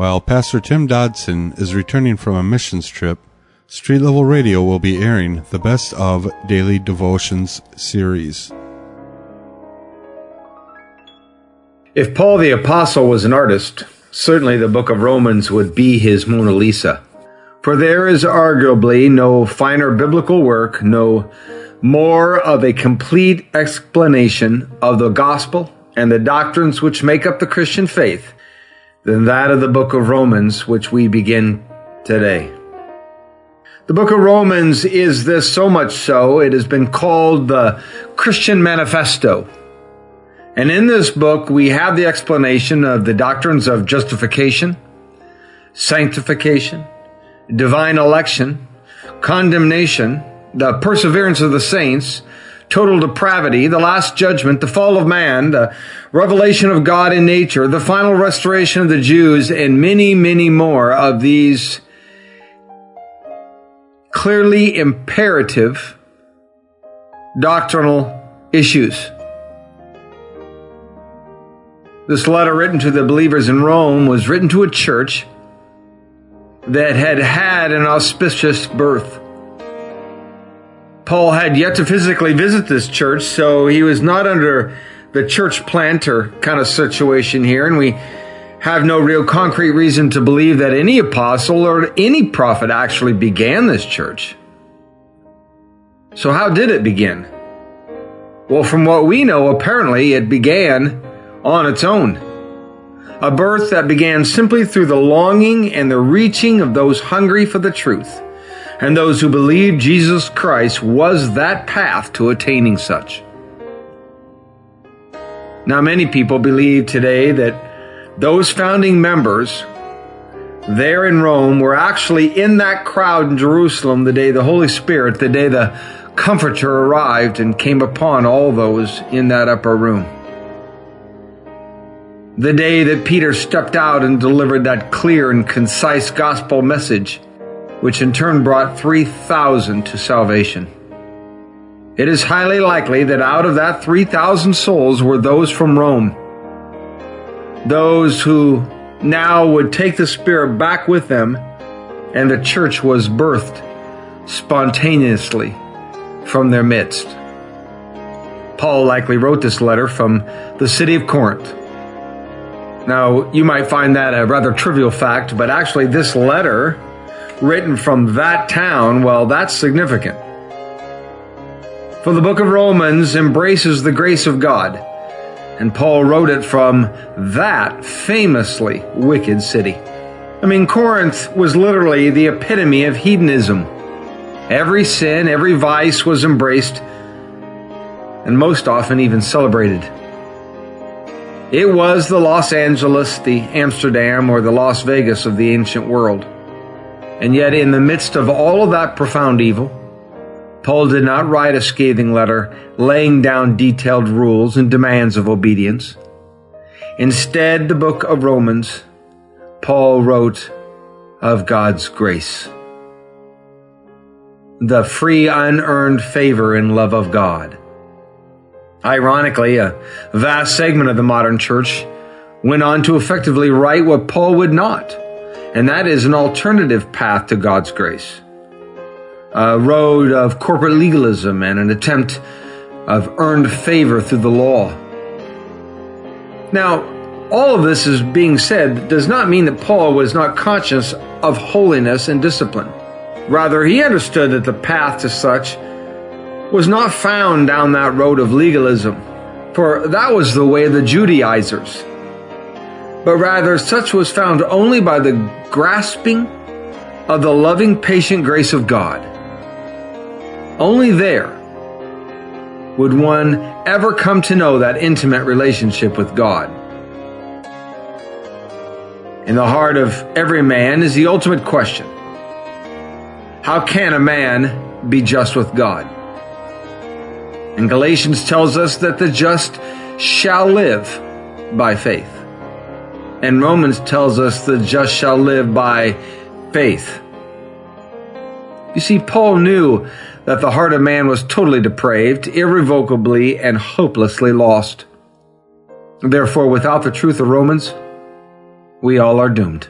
While Pastor Tim Dodson is returning from a missions trip, Street Level Radio will be airing the Best of Daily Devotions series. If Paul the Apostle was an artist, certainly the book of Romans would be his Mona Lisa. For there is arguably no finer biblical work, no more of a complete explanation of the gospel and the doctrines which make up the Christian faith than that of the book of Romans, which we begin today. The book of Romans is this so much so, it has been called the Christian Manifesto. And in this book, we have the explanation of the doctrines of justification, sanctification, divine election, condemnation, the perseverance of the saints, total depravity, the last judgment, the fall of man, the revelation of God in nature, the final restoration of the Jews, and many, many more of these clearly imperative doctrinal issues. This letter written to the believers in Rome was written to a church that had had an auspicious birth. Paul had yet to physically visit this church, so he was not under the church planter kind of situation here, and we have no real concrete reason to believe that any apostle or any prophet actually began this church. So, how did it begin? Well, from what we know, apparently it began on its own. A birth that began simply through the longing and the reaching of those hungry for the truth and those who believed Jesus Christ was that path to attaining such. Now, many people believe today that those founding members there in Rome were actually in that crowd in Jerusalem the day the Holy Spirit, the day the Comforter arrived and came upon all those in that upper room. The day that Peter stepped out and delivered that clear and concise gospel message which in turn brought 3,000 to salvation. It is highly likely that out of that 3,000 souls were those from Rome. Those who now would take the Spirit back with them, and the church was birthed spontaneously from their midst. Paul likely wrote this letter from the city of Corinth. Now, you might find that a rather trivial fact, but actually, this letter written from that town, well, that's significant. For the book of Romans embraces the grace of God, and Paul wrote it from that famously wicked city. I mean, Corinth was literally the epitome of hedonism. Every sin, every vice was embraced, and most often even celebrated. It was the Los Angeles, the Amsterdam, or the Las Vegas of the ancient world. And yet, in the midst of all of that profound evil, Paul did not write a scathing letter laying down detailed rules and demands of obedience. Instead, the book of Romans, Paul wrote of God's grace. The free, unearned favor and love of God. Ironically, a vast segment of the modern church went on to effectively write what Paul would not and that is an alternative path to God's grace. A road of corporate legalism and an attempt of earned favor through the law. Now, all of this is being said does not mean that Paul was not conscious of holiness and discipline. Rather, he understood that the path to such was not found down that road of legalism, for that was the way of the Judaizers but rather such was found only by the grasping of the loving, patient grace of God. Only there would one ever come to know that intimate relationship with God. In the heart of every man is the ultimate question How can a man be just with God? And Galatians tells us that the just shall live by faith. And Romans tells us the just shall live by faith. You see, Paul knew that the heart of man was totally depraved, irrevocably, and hopelessly lost. Therefore, without the truth of Romans, we all are doomed.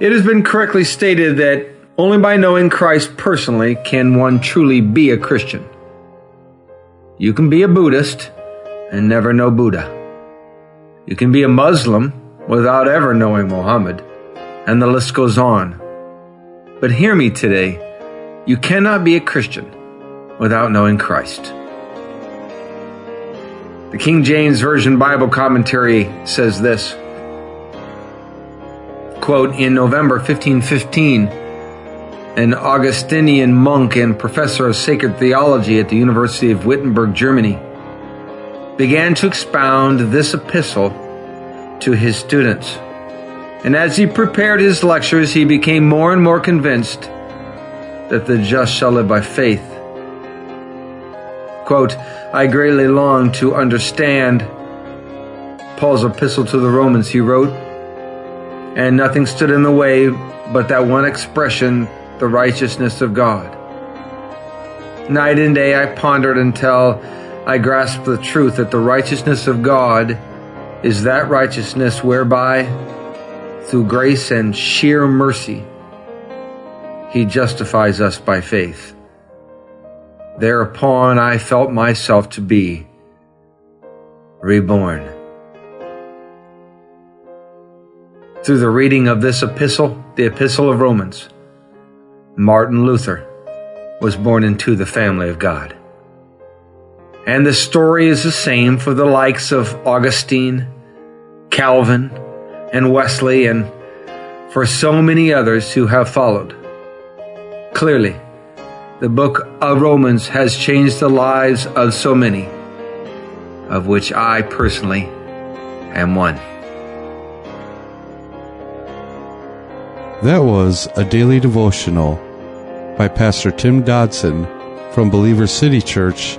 It has been correctly stated that only by knowing Christ personally can one truly be a Christian. You can be a Buddhist and never know Buddha. You can be a Muslim without ever knowing Muhammad, and the list goes on. But hear me today you cannot be a Christian without knowing Christ. The King James Version Bible commentary says this quote, In November 1515, an Augustinian monk and professor of sacred theology at the University of Wittenberg, Germany, began to expound this epistle to his students. And as he prepared his lectures, he became more and more convinced that the just shall live by faith. Quote, I greatly long to understand Paul's epistle to the Romans, he wrote, and nothing stood in the way but that one expression, the righteousness of God. Night and day I pondered until I grasp the truth that the righteousness of God is that righteousness whereby, through grace and sheer mercy, He justifies us by faith. Thereupon I felt myself to be reborn. Through the reading of this epistle, the Epistle of Romans, Martin Luther was born into the family of God. And the story is the same for the likes of Augustine, Calvin, and Wesley, and for so many others who have followed. Clearly, the book of Romans has changed the lives of so many, of which I personally am one. That was a daily devotional by Pastor Tim Dodson from Believer City Church